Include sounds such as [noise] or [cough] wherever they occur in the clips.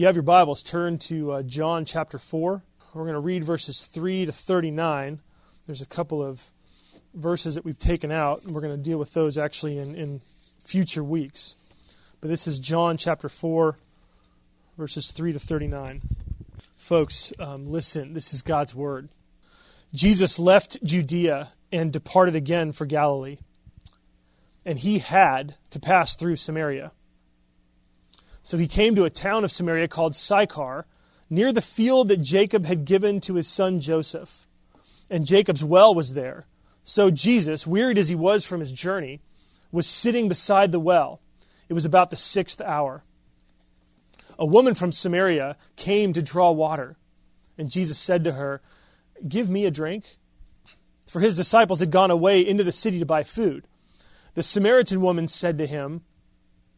you have your Bibles, turn to uh, John chapter 4. We're going to read verses 3 to 39. There's a couple of verses that we've taken out, and we're going to deal with those actually in, in future weeks. But this is John chapter 4, verses 3 to 39. Folks, um, listen, this is God's word. Jesus left Judea and departed again for Galilee. And he had to pass through Samaria. So he came to a town of Samaria called Sychar, near the field that Jacob had given to his son Joseph. And Jacob's well was there. So Jesus, wearied as he was from his journey, was sitting beside the well. It was about the sixth hour. A woman from Samaria came to draw water. And Jesus said to her, Give me a drink. For his disciples had gone away into the city to buy food. The Samaritan woman said to him,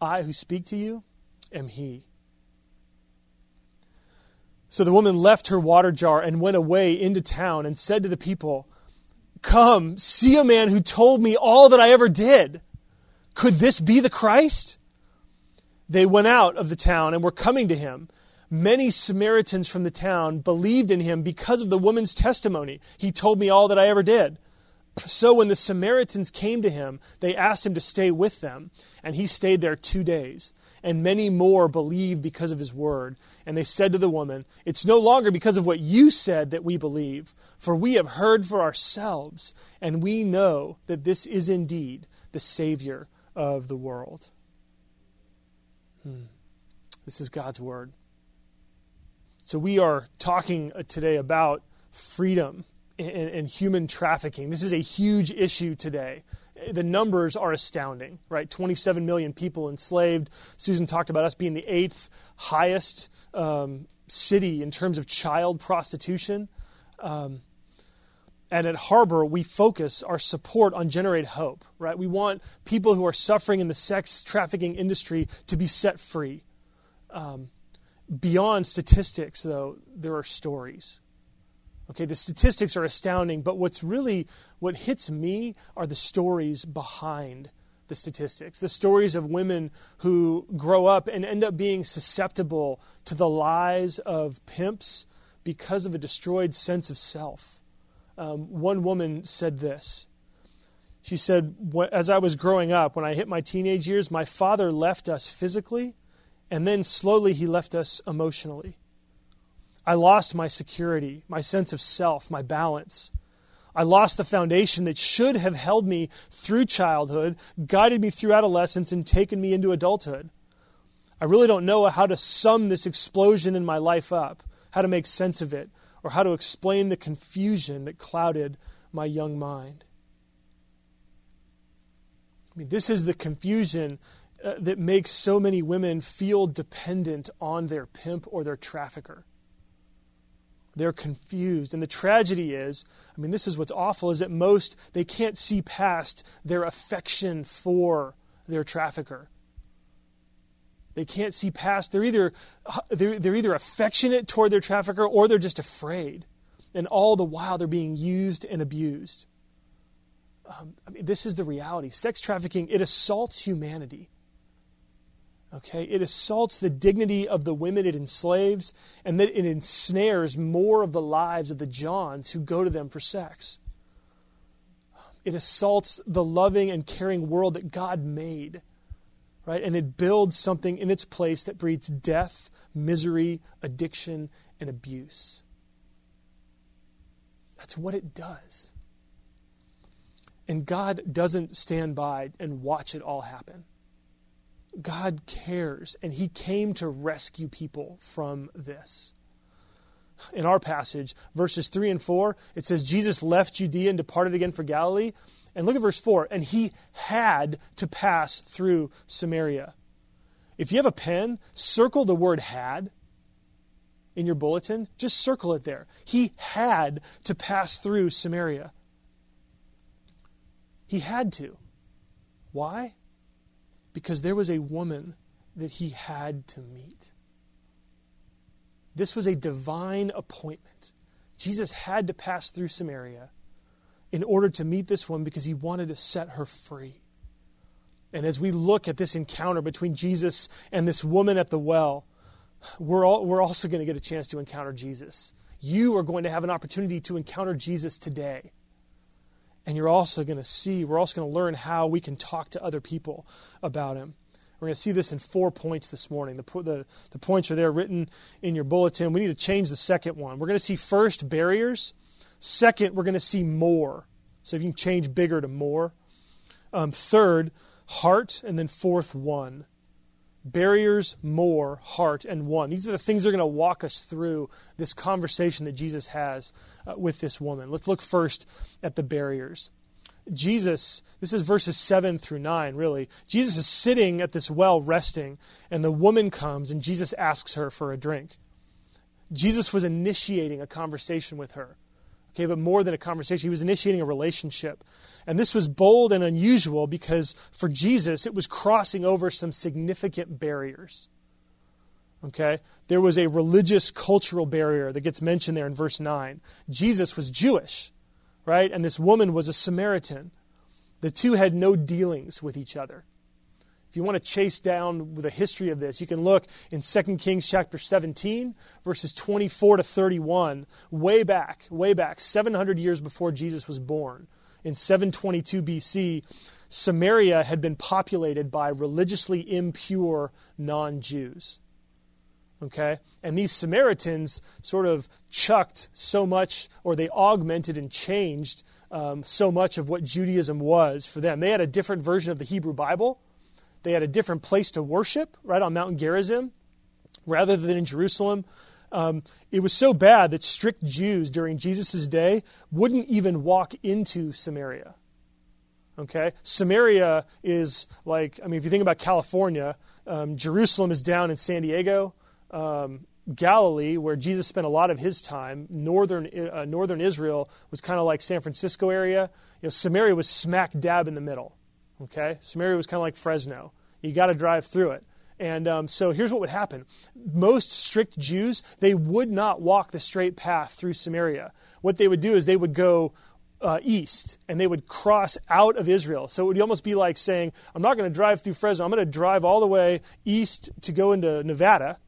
I who speak to you am he. So the woman left her water jar and went away into town and said to the people, Come, see a man who told me all that I ever did. Could this be the Christ? They went out of the town and were coming to him. Many Samaritans from the town believed in him because of the woman's testimony. He told me all that I ever did. So when the Samaritans came to him, they asked him to stay with them, and he stayed there two days. And many more believed because of his word. And they said to the woman, It's no longer because of what you said that we believe, for we have heard for ourselves, and we know that this is indeed the Savior of the world. Hmm. This is God's Word. So we are talking uh, today about freedom and, human trafficking. This is a huge issue today the numbers are astounding, right? 27 million people enslaved. Susan talked about us being the eighth highest um, city in terms of child prostitution. Um, and at Harbor, we focus our support on Generate Hope, right? We want people who are suffering in the sex trafficking industry to be set free. Um, beyond statistics, though, there are stories. Okay, the statistics are astounding, but what's really what hits me are the stories behind the statistics. The stories of women who grow up and end up being susceptible to the lies of pimps because of a destroyed sense of self. Um, one woman said this She said, As I was growing up, when I hit my teenage years, my father left us physically, and then slowly he left us emotionally. I lost my security, my sense of self, my balance. I lost the foundation that should have held me through childhood, guided me through adolescence, and taken me into adulthood. I really don't know how to sum this explosion in my life up, how to make sense of it, or how to explain the confusion that clouded my young mind. I mean, this is the confusion uh, that makes so many women feel dependent on their pimp or their trafficker. They're confused. And the tragedy is, I mean, this is what's awful, is that most, they can't see past their affection for their trafficker. They can't see past, they're either, they're, they're either affectionate toward their trafficker or they're just afraid. And all the while they're being used and abused. Um, I mean, this is the reality. Sex trafficking, it assaults humanity. Okay, it assaults the dignity of the women it enslaves, and that it ensnares more of the lives of the Johns who go to them for sex. It assaults the loving and caring world that God made, right? And it builds something in its place that breeds death, misery, addiction, and abuse. That's what it does. And God doesn't stand by and watch it all happen. God cares, and He came to rescue people from this. In our passage, verses 3 and 4, it says, Jesus left Judea and departed again for Galilee. And look at verse 4 and he had to pass through Samaria. If you have a pen, circle the word had in your bulletin. Just circle it there. He had to pass through Samaria. He had to. Why? Because there was a woman that he had to meet. This was a divine appointment. Jesus had to pass through Samaria in order to meet this woman because he wanted to set her free. And as we look at this encounter between Jesus and this woman at the well, we're, all, we're also going to get a chance to encounter Jesus. You are going to have an opportunity to encounter Jesus today. And you're also going to see, we're also going to learn how we can talk to other people about him. We're going to see this in four points this morning. The, the, the points are there written in your bulletin. We need to change the second one. We're going to see first barriers. Second, we're going to see more. So if you can change bigger to more. Um, third, heart. And then fourth, one barriers, more, heart, and one. These are the things that are going to walk us through this conversation that Jesus has uh, with this woman. Let's look first at the barriers. Jesus, this is verses 7 through 9, really. Jesus is sitting at this well resting, and the woman comes, and Jesus asks her for a drink. Jesus was initiating a conversation with her. But more than a conversation, he was initiating a relationship. And this was bold and unusual because for Jesus, it was crossing over some significant barriers. Okay? There was a religious cultural barrier that gets mentioned there in verse 9. Jesus was Jewish, right? And this woman was a Samaritan. The two had no dealings with each other. If you want to chase down the history of this, you can look in 2 Kings chapter 17, verses 24 to 31, way back, way back, 700 years before Jesus was born in 722 BC, Samaria had been populated by religiously impure non Jews. Okay? And these Samaritans sort of chucked so much, or they augmented and changed um, so much of what Judaism was for them. They had a different version of the Hebrew Bible. They had a different place to worship, right on Mount Gerizim, rather than in Jerusalem. Um, it was so bad that strict Jews during Jesus' day wouldn't even walk into Samaria. Okay? Samaria is like, I mean, if you think about California, um, Jerusalem is down in San Diego. Um, Galilee, where Jesus spent a lot of his time, northern, uh, northern Israel was kind of like San Francisco area. You know, Samaria was smack dab in the middle. Okay? Samaria was kind of like Fresno. You got to drive through it. And um, so here's what would happen most strict Jews, they would not walk the straight path through Samaria. What they would do is they would go uh, east and they would cross out of Israel. So it would almost be like saying, I'm not going to drive through Fresno, I'm going to drive all the way east to go into Nevada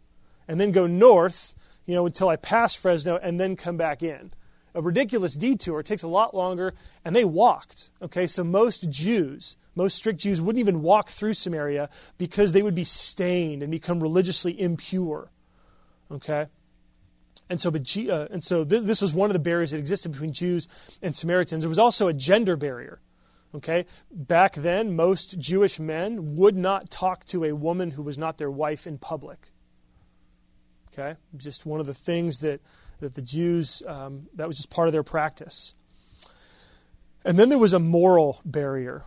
and then go north, you know, until I pass Fresno and then come back in. a ridiculous detour. It takes a lot longer, and they walked. Okay, so most Jews, most strict Jews, wouldn't even walk through Samaria because they would be stained and become religiously impure. Okay, and so, but, uh, and so th- this was one of the barriers that existed between Jews and Samaritans. There was also a gender barrier. Okay, back then, most Jewish men would not talk to a woman who was not their wife in public. Okay, just one of the things that that the Jews, um, that was just part of their practice. And then there was a moral barrier.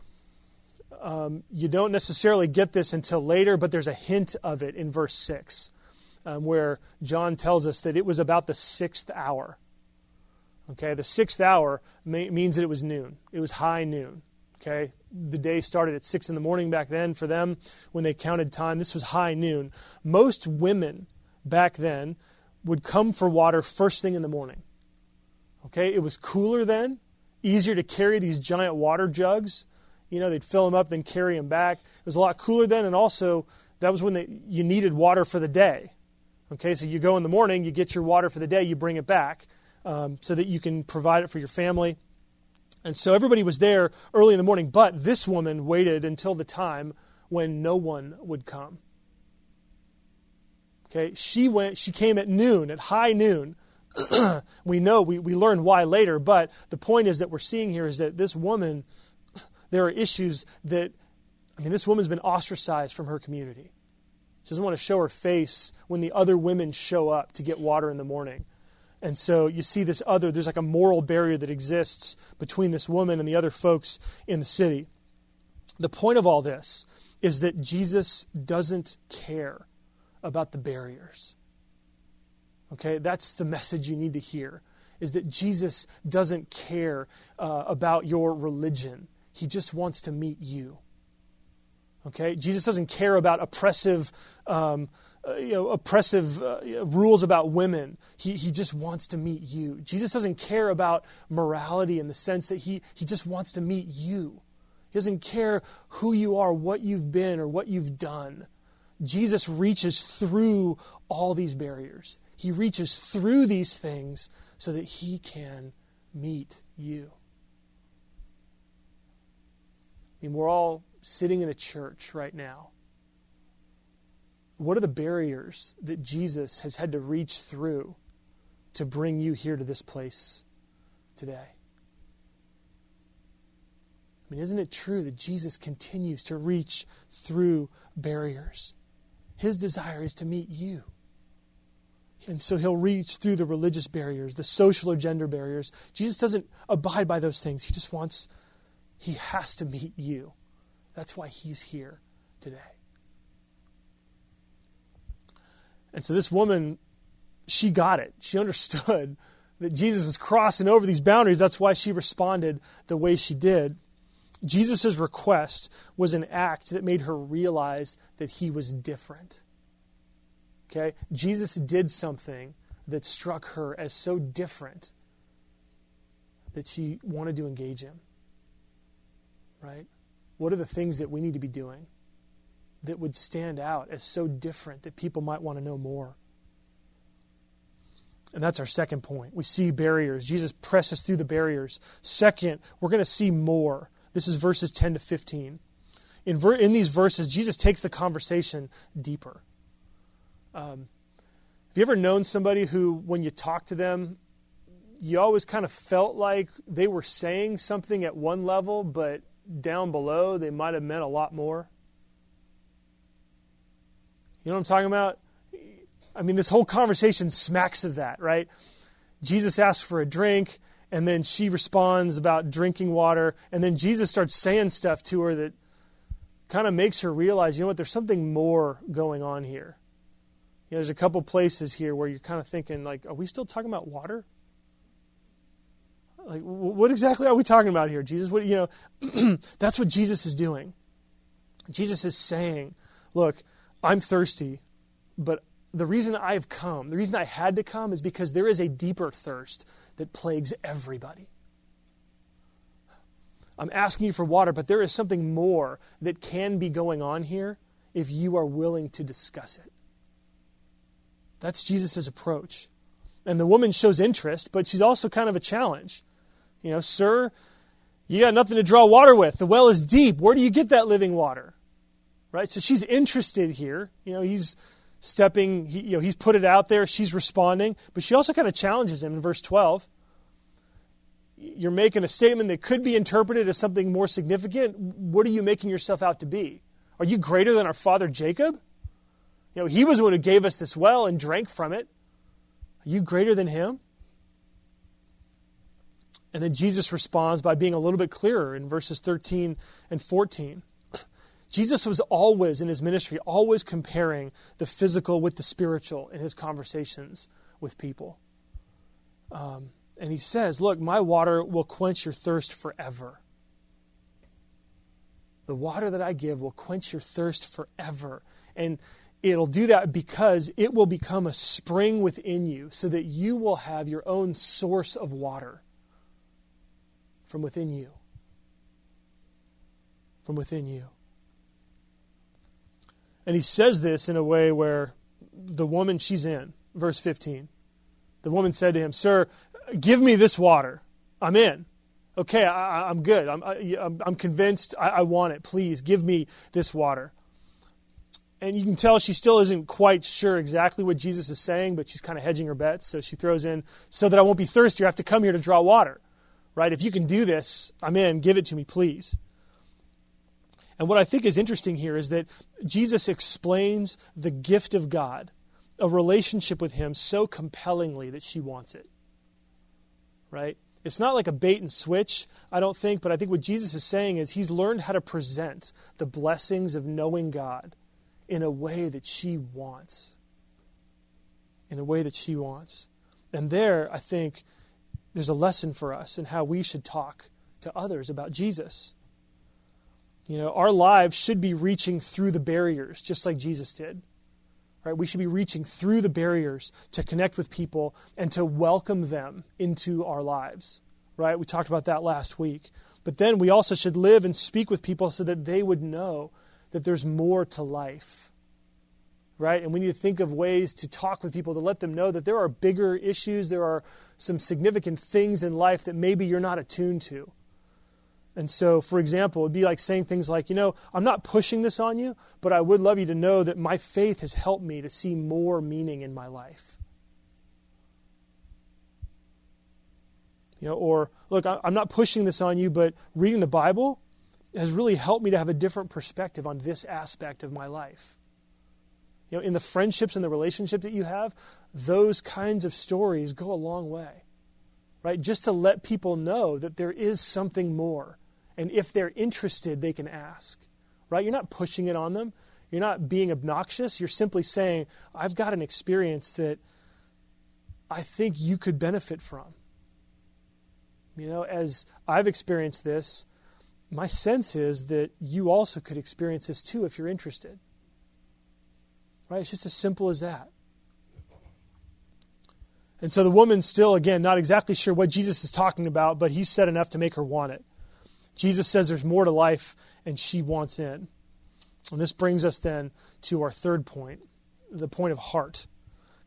Um, you don't necessarily get this until later, but there's a hint of it in verse 6, um, where John tells us that it was about the sixth hour. Okay, the sixth hour means that it was noon, it was high noon. Okay, the day started at 6 in the morning back then for them when they counted time. This was high noon. Most women back then would come for water first thing in the morning. Okay, it was cooler then, easier to carry these giant water jugs. You know, they'd fill them up, then carry them back. It was a lot cooler then, and also that was when they, you needed water for the day. Okay, so you go in the morning, you get your water for the day, you bring it back um, so that you can provide it for your family. And so everybody was there early in the morning, but this woman waited until the time when no one would come. Okay, she went, she came at noon, at high noon. [clears throat] we know, we, we learn why later, but the point is that we're seeing here is that this woman, there are issues that, I mean, this woman's been ostracized from her community. She doesn't want to show her face when the other women show up to get water in the morning. And so you see this other, there's like a moral barrier that exists between this woman and the other folks in the city. The point of all this is that Jesus doesn't care about the barriers. Okay, that's the message you need to hear is that Jesus doesn't care uh, about your religion. He just wants to meet you. Okay, Jesus doesn't care about oppressive, um, uh, you know, oppressive uh, rules about women. He, he just wants to meet you. Jesus doesn't care about morality in the sense that he, he just wants to meet you. He doesn't care who you are, what you've been, or what you've done. Jesus reaches through all these barriers. He reaches through these things so that he can meet you. I mean, we're all sitting in a church right now. What are the barriers that Jesus has had to reach through to bring you here to this place today? I mean, isn't it true that Jesus continues to reach through barriers? His desire is to meet you. And so he'll reach through the religious barriers, the social or gender barriers. Jesus doesn't abide by those things. He just wants, he has to meet you. That's why he's here today. And so this woman, she got it. She [laughs] understood that Jesus was crossing over these boundaries. That's why she responded the way she did. Jesus' request was an act that made her realize that he was different. Okay? Jesus did something that struck her as so different that she wanted to engage him. Right? What are the things that we need to be doing that would stand out as so different that people might want to know more? And that's our second point. We see barriers. Jesus presses through the barriers. Second, we're going to see more. This is verses 10 to 15. In, ver- in these verses, Jesus takes the conversation deeper. Um, have you ever known somebody who, when you talk to them, you always kind of felt like they were saying something at one level, but down below they might have meant a lot more? You know what I'm talking about? I mean, this whole conversation smacks of that, right? Jesus asks for a drink and then she responds about drinking water, and then Jesus starts saying stuff to her that kind of makes her realize, you know what, there's something more going on here. You know, there's a couple places here where you're kind of thinking, like, are we still talking about water? Like, what exactly are we talking about here, Jesus? What you know? [clears throat] that's what Jesus is doing. Jesus is saying, look, I'm thirsty, but the reason I've come, the reason I had to come, is because there is a deeper thirst that plagues everybody. I'm asking you for water, but there is something more that can be going on here if you are willing to discuss it. That's Jesus' approach. And the woman shows interest, but she's also kind of a challenge. You know, sir, you got nothing to draw water with. The well is deep. Where do you get that living water? Right? So she's interested here. You know, he's stepping, he, you know, he's put it out there. She's responding. But she also kind of challenges him in verse 12. You're making a statement that could be interpreted as something more significant. What are you making yourself out to be? Are you greater than our father Jacob? You know, he was the one who gave us this well and drank from it. Are you greater than him? And then Jesus responds by being a little bit clearer in verses 13 and 14. Jesus was always in his ministry, always comparing the physical with the spiritual in his conversations with people. Um, and he says, Look, my water will quench your thirst forever. The water that I give will quench your thirst forever. And it'll do that because it will become a spring within you so that you will have your own source of water from within you. From within you. And he says this in a way where the woman she's in, verse 15. The woman said to him, Sir, give me this water. I'm in. Okay, I, am good. I'm, I, am convinced. I, I want it. Please give me this water. And you can tell she still isn't quite sure exactly what Jesus is saying, but she's kind of hedging her bets. So she throws in, So that I won't be thirsty, I have to come here to draw water right? If you can do this, I'm in. Give it to me, please. And what I think is interesting here is that Jesus explains the gift of God, a relationship with Him, so compellingly that she wants it. Right? It's not like a bait and switch, I don't think, but I think what Jesus is saying is He's learned how to present the blessings of knowing God in a way that she wants. In a way that she wants. And there, I think, there's a lesson for us in how we should talk to others about Jesus. You know, our lives should be reaching through the barriers, just like Jesus did. Right? We should be reaching through the barriers to connect with people and to welcome them into our lives. Right? We talked about that last week. But then we also should live and speak with people so that they would know that there's more to life. Right? And we need to think of ways to talk with people to let them know that there are bigger issues, there are some significant things in life that maybe you're not attuned to. And so, for example, it would be like saying things like, you know, I'm not pushing this on you, but I would love you to know that my faith has helped me to see more meaning in my life. You know, or look, I'm not pushing this on you, but reading the Bible has really helped me to have a different perspective on this aspect of my life. You know, in the friendships and the relationship that you have, those kinds of stories go a long way, right? Just to let people know that there is something more. And if they're interested, they can ask, right? You're not pushing it on them. You're not being obnoxious. You're simply saying, I've got an experience that I think you could benefit from. You know, as I've experienced this, my sense is that you also could experience this too if you're interested. Right? It's just as simple as that. And so the woman still, again, not exactly sure what Jesus is talking about, but he said enough to make her want it. Jesus says there's more to life, and she wants in. And this brings us then to our third point, the point of heart.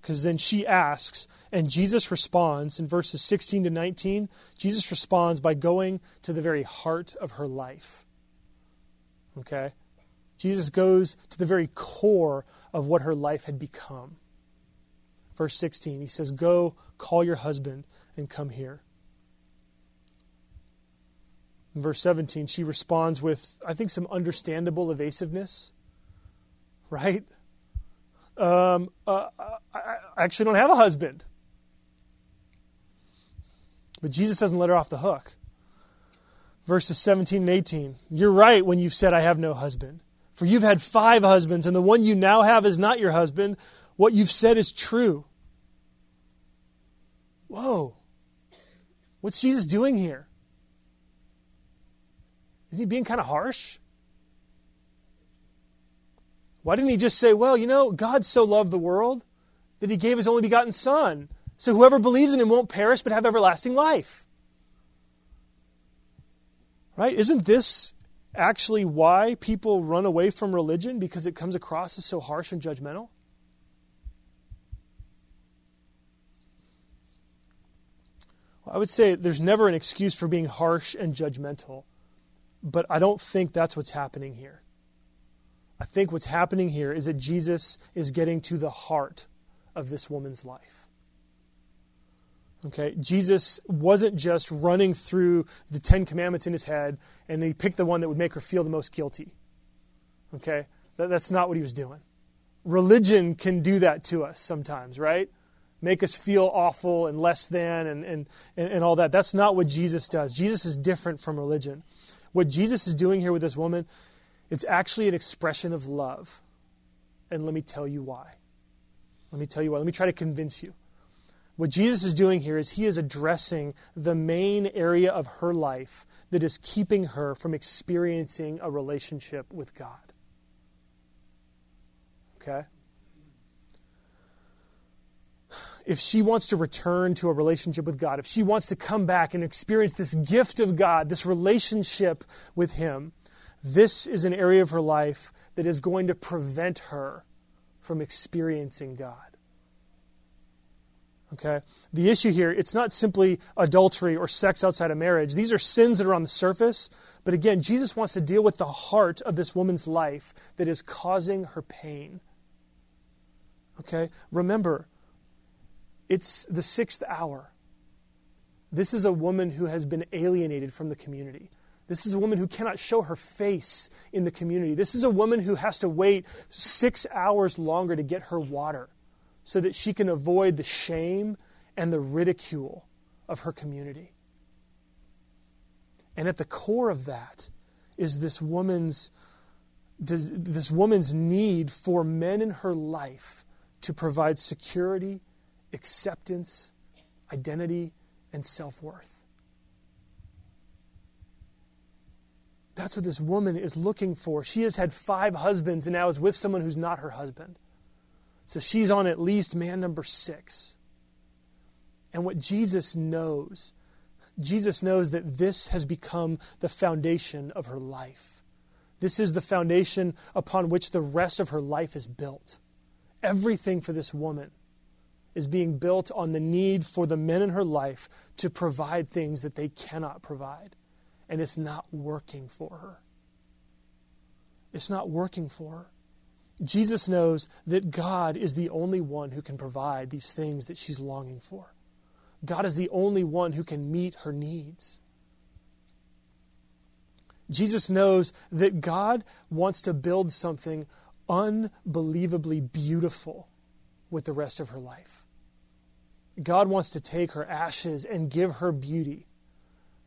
Because then she asks, and Jesus responds in verses 16 to 19. Jesus responds by going to the very heart of her life. Okay? Jesus goes to the very core of what her life had become verse 16. He says, Go, call your husband, and come here. In verse 17, she responds with, I think, some understandable evasiveness, right? Um, uh, I, actually don't have a husband. But Jesus doesn't let her off the hook. Verses 17 and 18. You're right when you've said, I have no husband. For you've had five husbands, and the one you now have is not your husband. What you've said is true. Whoa. What's Jesus doing here? Isn't he being kind of harsh? Why didn't he just say, well, you know, God so loved the world that he gave his only begotten Son, so whoever believes in him won't perish but have everlasting life? Right? Isn't this actually why people run away from religion because it comes across as so harsh and judgmental? I would say there's never an excuse for being harsh and judgmental, but I don't think that's what's happening here. I think what's happening here is that Jesus is getting to the heart of this woman's life. Okay, Jesus wasn't just running through the Ten Commandments in his head and he picked the one that would make her feel the most guilty. Okay, that, that's not what he was doing. Religion can do that to us sometimes, right? Make us feel awful and less than and, and, and, and all that. That's not what Jesus does. Jesus is different from religion. What Jesus is doing here with this woman, it's actually an expression of love. And let me tell you why. Let me tell you why. Let me try to convince you. What Jesus is doing here is he is addressing the main area of her life that is keeping her from experiencing a relationship with God. Okay? If she wants to return to a relationship with God, if she wants to come back and experience this gift of God, this relationship with Him, this is an area of her life that is going to prevent her from experiencing God. Okay? The issue here, it's not simply adultery or sex outside of marriage. These are sins that are on the surface. But again, Jesus wants to deal with the heart of this woman's life that is causing her pain. Okay? Remember, it's the sixth hour. This is a woman who has been alienated from the community. This is a woman who cannot show her face in the community. This is a woman who has to wait six hours longer to get her water so that she can avoid the shame and the ridicule of her community. And at the core of that is this woman's this woman's need for men in her life to provide security, acceptance, identity, and self-worth. That's what this woman is looking for. She has had five husbands and now is with someone who's not her husband. So she's on at least man number six. And what Jesus knows, Jesus knows that this has become the foundation of her life. This is the foundation upon which the rest of her life is built. Everything for this woman is being built on the need for the men in her life to provide things that they cannot provide. And it's not working for her. It's not working for her. Jesus knows that God is the only one who can provide these things that she's longing for. God is the only one who can meet her needs. Jesus knows that God wants to build something unbelievably beautiful with the rest of her life. God wants to take her ashes and give her beauty.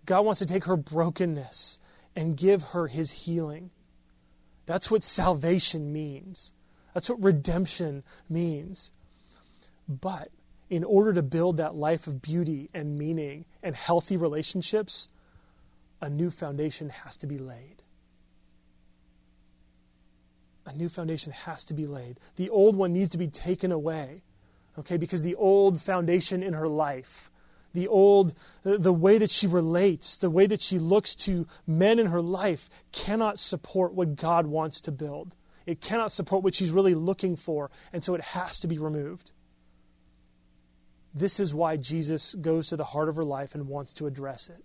God wants to take her brokenness and give her his healing. That's what salvation means. That's what redemption means. But in order to build that life of beauty and meaning and healthy relationships, a new foundation has to be laid. A new foundation has to be laid. The old one needs to be taken away, okay, because the old foundation in her life the old, the way that she relates, the way that she looks to men in her life cannot support what God wants to build. It cannot support what she's really looking for, and so it has to be removed. This is why Jesus goes to the heart of her life and wants to address it.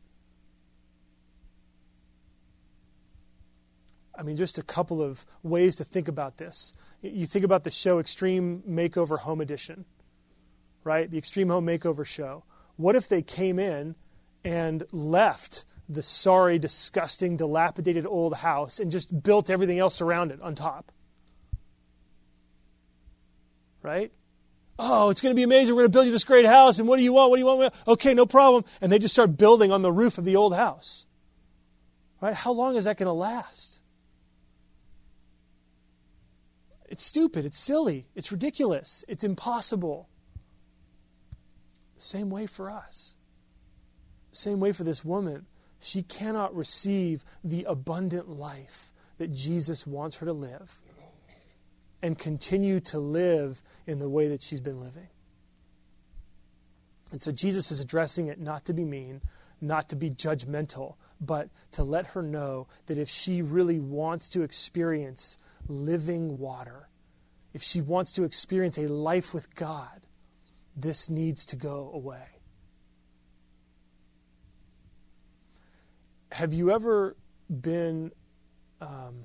I mean, just a couple of ways to think about this. You think about the show Extreme Makeover Home Edition, right? The Extreme Home Makeover show what if they came in and left the sorry, disgusting, dilapidated old house and just built everything else around it on top? Right? Oh, it's going to be amazing. We're going to build you this great house. And what do you want? What do you want? Okay, no problem. And they just start building on the roof of the old house. Right? How long is that going to last? It's stupid. It's silly. It's ridiculous. It's impossible. Same way for us. Same way for this woman. She cannot receive the abundant life that Jesus wants her to live and continue to live in the way that she's been living. And so Jesus is addressing it not to be mean, not to be judgmental, but to let her know that if she really wants to experience living water, if she wants to experience a life with God, this needs to go away. have you ever been, um,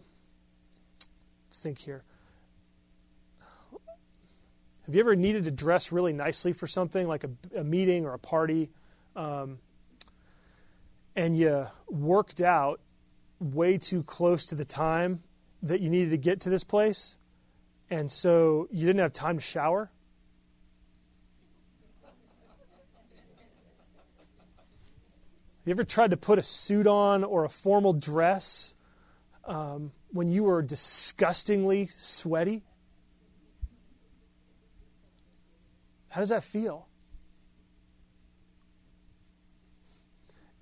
let's think here. Have you ever needed to dress really nicely for something like a, a meeting or a party? Um, and you worked out way too close to the time that you needed to get to this place, and so you didn't have time to shower? You ever tried to put a suit on or a formal dress um, when you were disgustingly sweaty? How does that feel?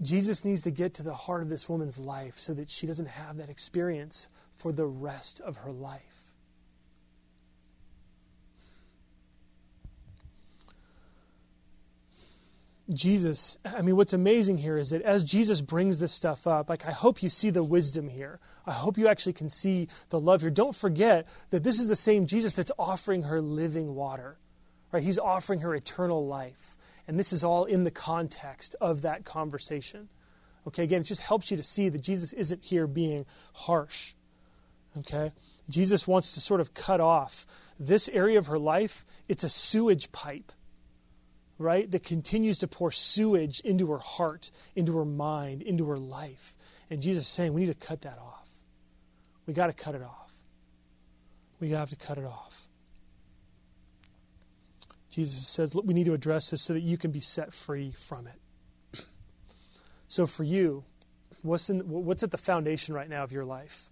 Jesus needs to get to the heart of this woman's life so that she doesn't have that experience for the rest of her life. Jesus, I mean, what's amazing here is that as Jesus brings this stuff up, like, I hope you see the wisdom here. I hope you actually can see the love here. Don't forget that this is the same Jesus that's offering her living water, right? He's offering her eternal life. And this is all in the context of that conversation. Okay, again, it just helps you to see that Jesus isn't here being harsh. Okay? Jesus wants to sort of cut off this area of her life. It's a sewage pipe right, that continues to pour sewage into her heart, into her mind, into her life. And Jesus is saying, we need to cut that off. We got to cut it off. We have to cut it off. Jesus says, look, we need to address this so that you can be set free from it. So for you, what's, in, what's at the foundation right now of your life?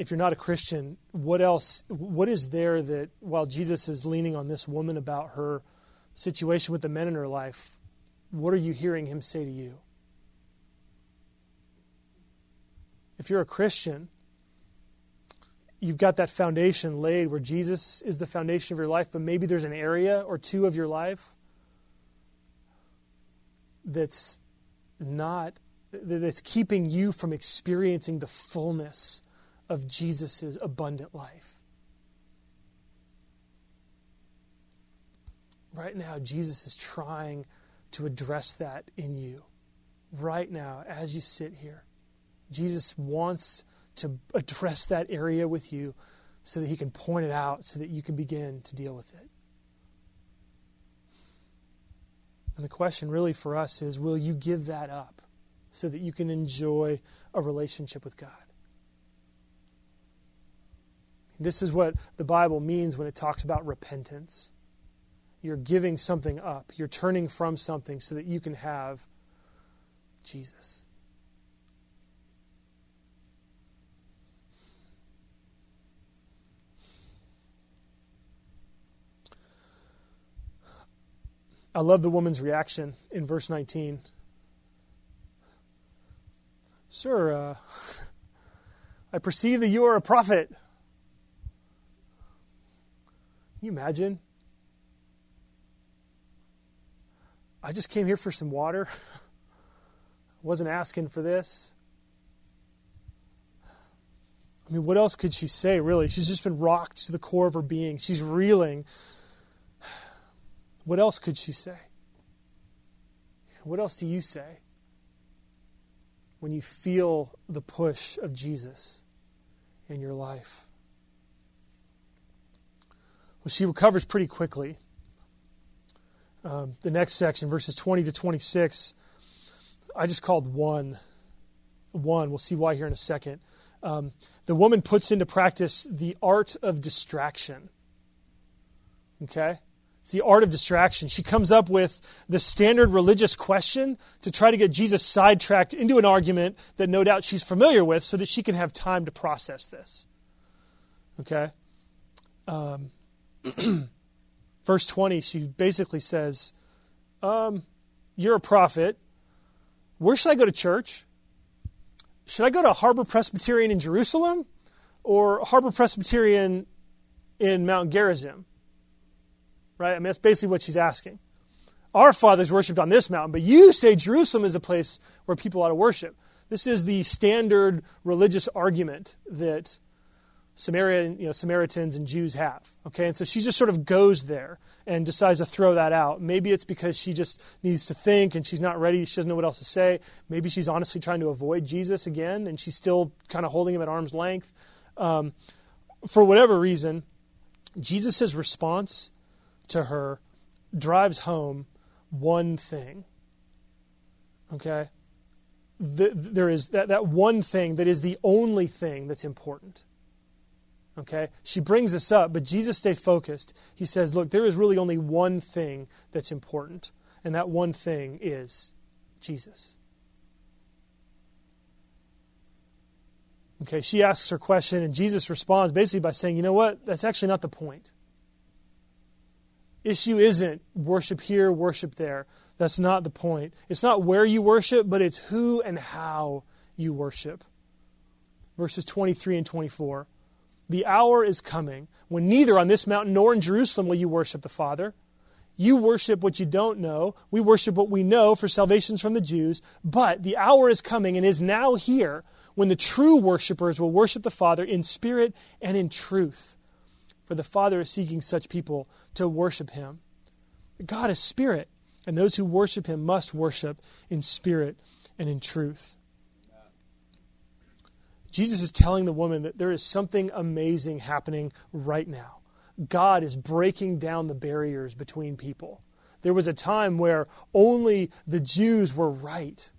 If you're not a Christian, what else, what is there that while Jesus is leaning on this woman about her situation with the men in her life, what are you hearing him say to you? If you're a Christian, you've got that foundation laid where Jesus is the foundation of your life, but maybe there's an area or two of your life that's not, that's keeping you from experiencing the fullness of Jesus' abundant life. Right now, Jesus is trying to address that in you. Right now, as you sit here, Jesus wants to address that area with you so that he can point it out so that you can begin to deal with it. And the question really for us is will you give that up so that you can enjoy a relationship with God? This is what the Bible means when it talks about repentance. You're giving something up, you're turning from something so that you can have Jesus. I love the woman's reaction in verse 19. Sir, uh, [laughs] I perceive that you are a prophet. You imagine? I just came here for some water. [laughs] wasn't asking for this. I mean, what else could she say, really? She's just been rocked to the core of her being. She's reeling. What else could she say? What else do you say when you feel the push of Jesus in your life? Well, she recovers pretty quickly. Um, the next section, verses 20 to 26, I just called one. One. We'll see why here in a second. Um, the woman puts into practice the art of distraction. Okay? It's the art of distraction. She comes up with the standard religious question to try to get Jesus sidetracked into an argument that no doubt she's familiar with so that she can have time to process this. Okay? Um, [clears throat] verse 20, she basically says, um, You're a prophet. Where should I go to church? Should I go to Harbor Presbyterian in Jerusalem or Harbor Presbyterian in Mount Gerizim? Right? I mean, that's basically what she's asking. Our fathers worshipped on this mountain, but you say Jerusalem is a place where people ought to worship. This is the standard religious argument that Samaria, you know, Samaritans and Jews have. Okay, and so she just sort of goes there and decides to throw that out. Maybe it's because she just needs to think and she's not ready. She doesn't know what else to say. Maybe she's honestly trying to avoid Jesus again and she's still kind of holding him at arm's length. Um, for whatever reason, Jesus' response to her drives home one thing. Okay? The, there is that, that one thing that is the only thing that's important. Okay? She brings this up, but Jesus stay focused. He says, Look, there is really only one thing that's important, and that one thing is Jesus. Okay, she asks her question, and Jesus responds basically by saying, You know what? That's actually not the point. Issue isn't worship here, worship there. That's not the point. It's not where you worship, but it's who and how you worship. Verses 23 and 24. The hour is coming when neither on this mountain nor in Jerusalem will you worship the Father. You worship what you don't know. We worship what we know, for salvation's from the Jews. But the hour is coming and is now here when the true worshippers will worship the Father in spirit and in truth. For the Father is seeking such people to worship him. God is spirit, and those who worship him must worship in spirit and in truth. Jesus is telling the woman that there is something amazing happening right now. God is breaking down the barriers between people. There was a time where only the Jews were right.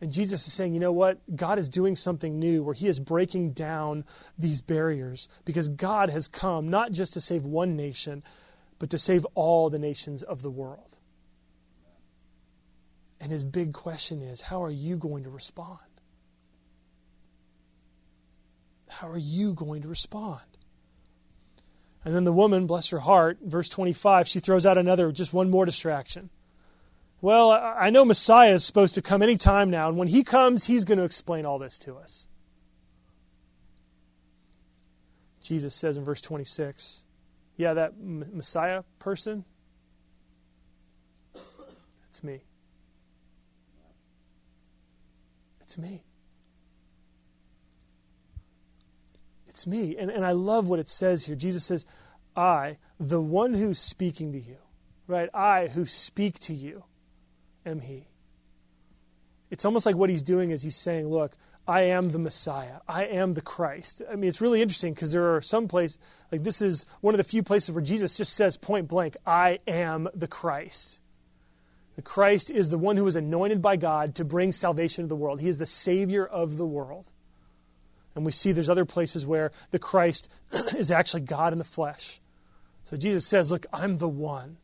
And Jesus is saying, you know what? God is doing something new where He is breaking down these barriers because God has come not just to save one nation, but to save all the nations of the world. And His big question is how are you going to respond? How are you going to respond? And then the woman, bless her heart, verse 25, she throws out another, just one more distraction. Well, I know Messiah is supposed to come any time now, and when he comes, he's going to explain all this to us. Jesus says in verse 26, yeah, that Messiah person, it's me. It's me. It's me. And, and I love what it says here. Jesus says, I, the one who's speaking to you, right? I who speak to you am He. It's almost like what He's doing is He's saying, Look, I am the Messiah. I am the Christ. I mean, it's really interesting because there are some places, like this is one of the few places where Jesus just says point blank, I am the Christ. The Christ is the one who was anointed by God to bring salvation to the world. He is the Savior of the world. And we see there's other places where the Christ [clears throat] is actually God in the flesh. So Jesus says, Look, I'm the one.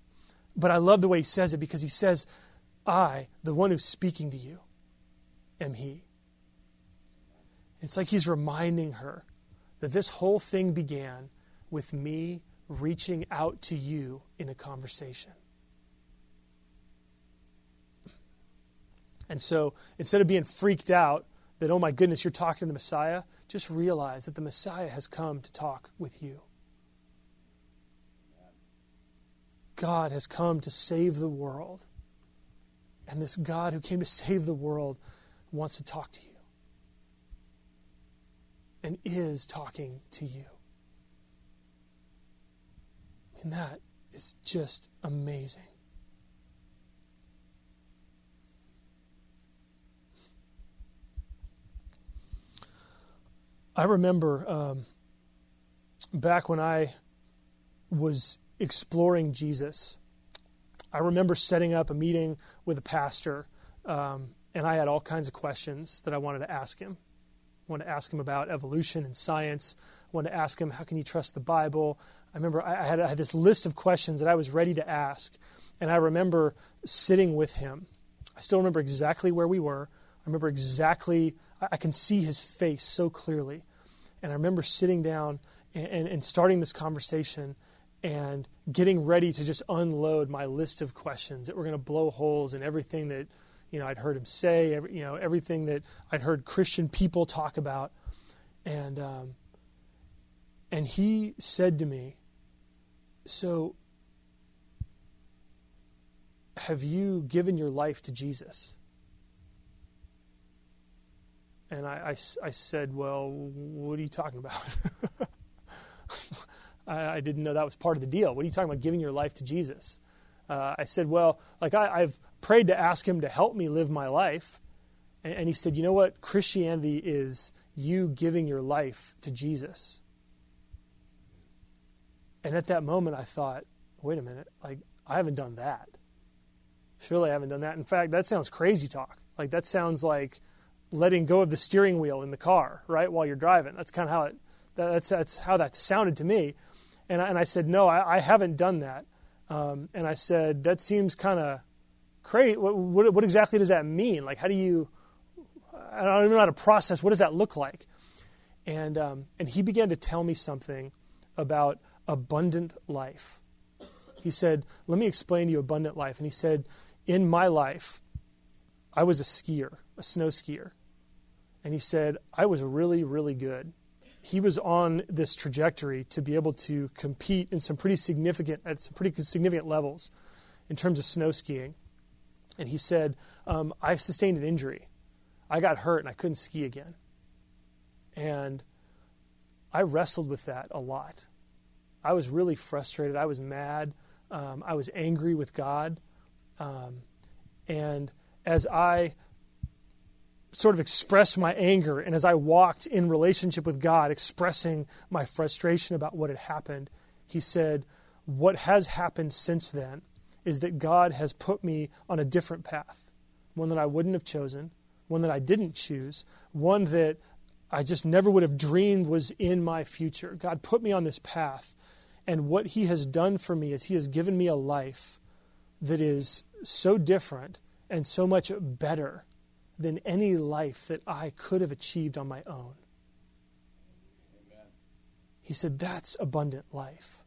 But I love the way he says it because he says, I, the one who's speaking to you, am he. It's like he's reminding her that this whole thing began with me reaching out to you in a conversation. And so instead of being freaked out that, oh my goodness, you're talking to the Messiah, just realize that the Messiah has come to talk with you. God has come to save the world. And this God who came to save the world wants to talk to you and is talking to you. And that is just amazing. I remember um, back when I was exploring Jesus, I remember setting up a meeting with a pastor, um, and I had all kinds of questions that I wanted to ask him. I wanted to ask him about evolution and science. I wanted to ask him, how can you trust the Bible? I remember I had, I had this list of questions that I was ready to ask, and I remember sitting with him. I still remember exactly where we were. I remember exactly I can see his face so clearly. And I remember sitting down and, and, and starting this conversation and getting ready to just unload my list of questions that were going to blow holes in everything that you know I'd heard him say, every, you know everything that I'd heard Christian people talk about, and um, and he said to me, "So, have you given your life to Jesus?" And I, I, I said, Well, what are you talking about? [laughs] I, I, didn't know that was part of the deal. What are you talking about, giving your life to Jesus? Uh, I said, Well, like I, have prayed to ask him to help me live my life. And, and he said, You know what? Christianity is you giving your life to Jesus. And at that moment, I thought, Wait a minute, like, I haven't done that. Surely I haven't done that. In fact, that sounds crazy talk. Like, that sounds like letting go of the steering wheel in the car, right, while you're driving. That's kind of how it, that's, that's how that sounded to me. And I, and I said, no, I, I haven't done that. Um, and I said, that seems kind of crazy. What, what, what, exactly does that mean? Like, how do you, I don't even know how to process, what does that look like? And, um, and he began to tell me something about abundant life. He said, let me explain to you abundant life. And he said, in my life, I was a skier, a snow skier. And he said, I was really, really good. He was on this trajectory to be able to compete in some pretty significant, at some pretty significant levels in terms of snow skiing. And he said, um, I sustained an injury. I got hurt and I couldn't ski again. And I wrestled with that a lot. I was really frustrated. I was mad. Um, I was angry with God. Um, and as I sort of expressed my anger and as I walked in relationship with God, expressing my frustration about what had happened, he said, What has happened since then is that God has put me on a different path, one that I wouldn't have chosen, one that I didn't choose, one that I just never would have dreamed was in my future. God put me on this path. And what He has done for me is He has given me a life that is so different and so much better than any life that I could have achieved on my own. Amen. He said, That's abundant life.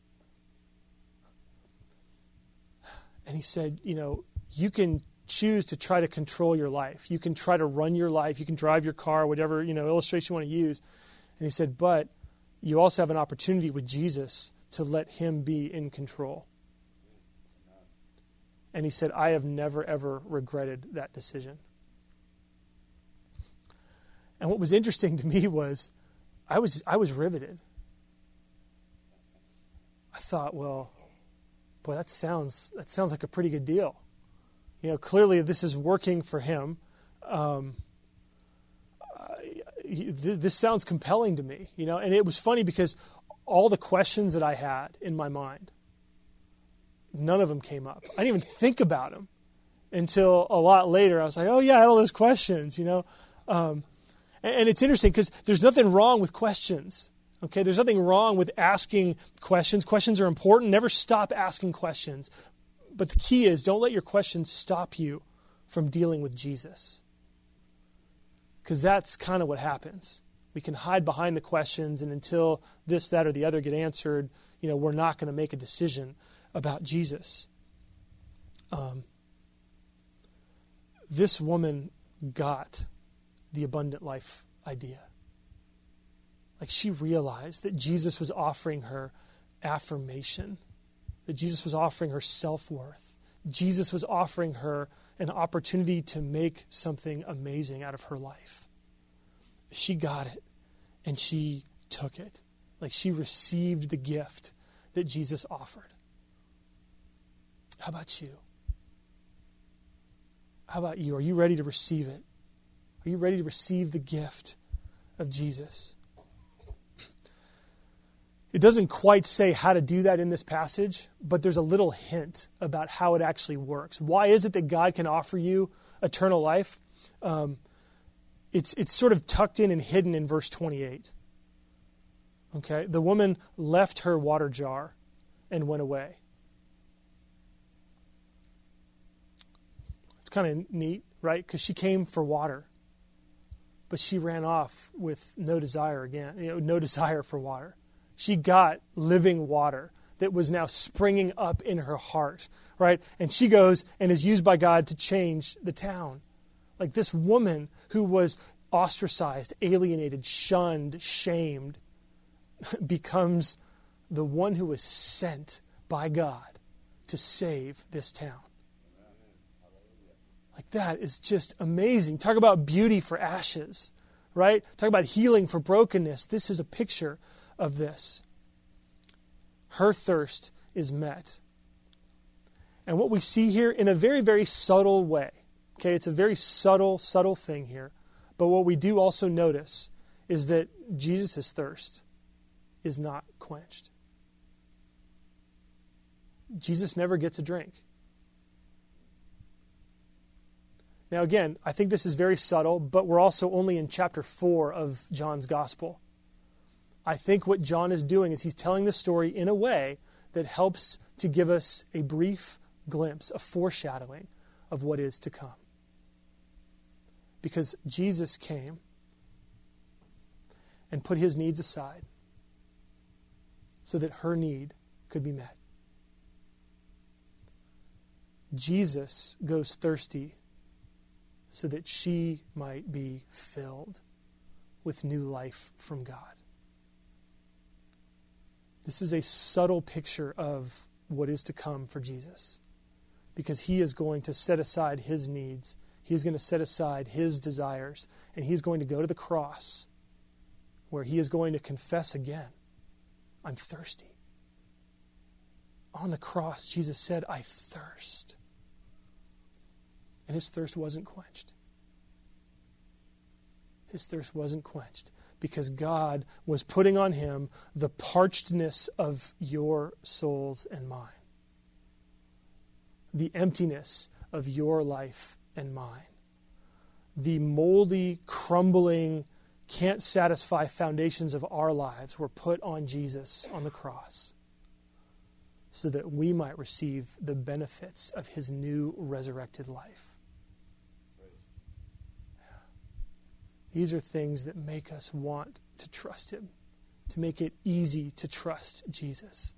And he said, You know, you can choose to try to control your life. You can try to run your life. You can drive your car, whatever, you know, illustration you want to use. And he said, But you also have an opportunity with Jesus to let him be in control. And he said, I have never, ever regretted that decision. And what was interesting to me was I was, I was riveted. I thought, well, boy, that sounds, that sounds like a pretty good deal. You know, clearly this is working for him. Um, this sounds compelling to me, you know, and it was funny because all the questions that I had in my mind, none of them came up. I didn't even think about them until a lot later. I was like, oh, yeah, I had all those questions, you know. Um, and, it's interesting because there's nothing wrong with questions. Okay, there's nothing wrong with asking questions. Questions are important. Never stop asking questions. But the key is don't let your questions stop you from dealing with Jesus. Because that's kind of what happens. We can hide behind the questions, and until this, that, or the other get answered, you know, we're not going to make a decision about Jesus. Um, this woman got the abundant life idea. Like she realized that Jesus was offering her affirmation, that Jesus was offering her self worth, Jesus was offering her an opportunity to make something amazing out of her life. She got it and she took it. Like she received the gift that Jesus offered. How about you? How about you? Are you ready to receive it? Are you ready to receive the gift of Jesus? It doesn't quite say how to do that in this passage, but there's a little hint about how it actually works. Why is it that God can offer you eternal life? Um, it's, it's sort of tucked in and hidden in verse 28. Okay? The woman left her water jar and went away. It's kind of neat, right? Because she came for water, but she ran off with no desire again, you know, no [laughs] desire for water. She got living water that was now springing up in her heart, right? And she goes and is used by God to change the town. Like this woman who was ostracized, alienated, shunned, shamed, [laughs] becomes the one who was sent by God to save this town. Like that is just amazing. Talk about beauty for ashes, right? Talk about healing for brokenness. This is a picture of this. Her thirst is met. And what we see here in a very, very subtle way, okay, it's a very subtle, subtle thing here. But what we do also notice is that Jesus' thirst is not quenched. Jesus never gets a drink. Now, again, I think this is very subtle, but we're also only in chapter 4 of John's gospel. I think what John is doing is he's telling the story in a way that helps to give us a brief glimpse, a foreshadowing of what is to come. Because Jesus came and put his needs aside so that her need could be met. Jesus goes thirsty so that she might be filled with new life from God. This is a subtle picture of what is to come for Jesus because he is going to set aside his needs, he is going to set aside his desires, and he's going to go to the cross where he is going to confess again I'm thirsty. On the cross, Jesus said, I thirst. And his thirst wasn't quenched. His thirst wasn't quenched because God was putting on him the parchedness of your souls and mine, the emptiness of your life and mine, the moldy, crumbling, can't satisfy foundations of our lives were put on Jesus on the cross so that we might receive the benefits of his new resurrected life. These are things that make us want to trust Him, to make it easy to trust Jesus.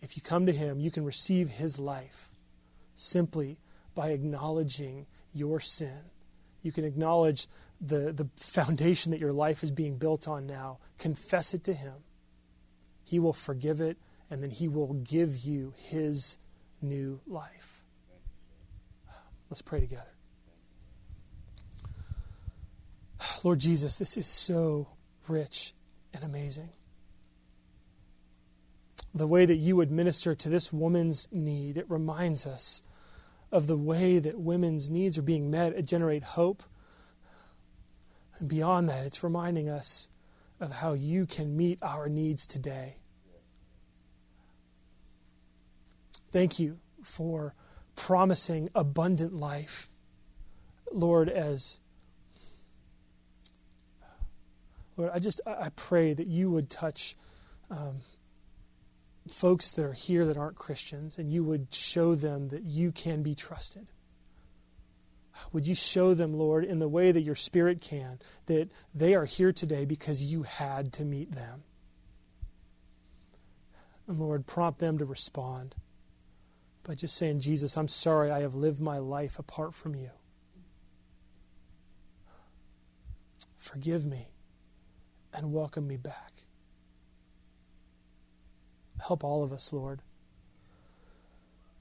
If you come to Him, you can receive His life simply by acknowledging your sin. You can acknowledge the, the foundation that your life is being built on now. Confess it to Him. He will forgive it, and then He will give you His new life. Let's pray together. [sighs] Lord Jesus, this is so rich and amazing. The way that you would minister to this woman's need, it reminds us of the way that women's needs are being met at Generate Hope. And beyond that, it's reminding us of how you can meet our needs today. Thank you for promising abundant life. Lord, as Lord, I just I pray that you would touch um, folks that are here that aren't Christians, and you would show them that you can be trusted. Would you show them, Lord, in the way that your Spirit can, that they are here today because you had to meet them? And Lord, prompt them to respond by just saying, Jesus, I'm sorry I have lived my life apart from you. Forgive me and welcome me back. Help all of us, Lord.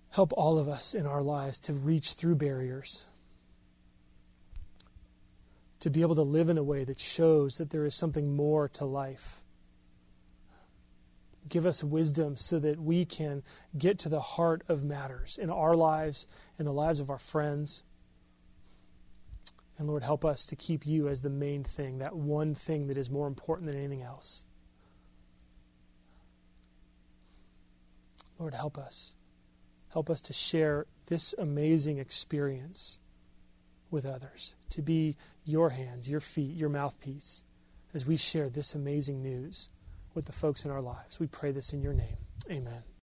Help all of us in our lives to reach through barriers, to be able to live in a way that shows that there is something more to life. Give us wisdom so that we can get to the heart of matters in our lives, in the lives of our friends and Lord, help us to keep you as the main thing, that one thing that is more important than anything else. Lord, help us. Help us to share this amazing experience with others, to be your hands, your feet, your mouthpiece as we share this amazing news with the folks in our lives. We pray this in your name. Amen.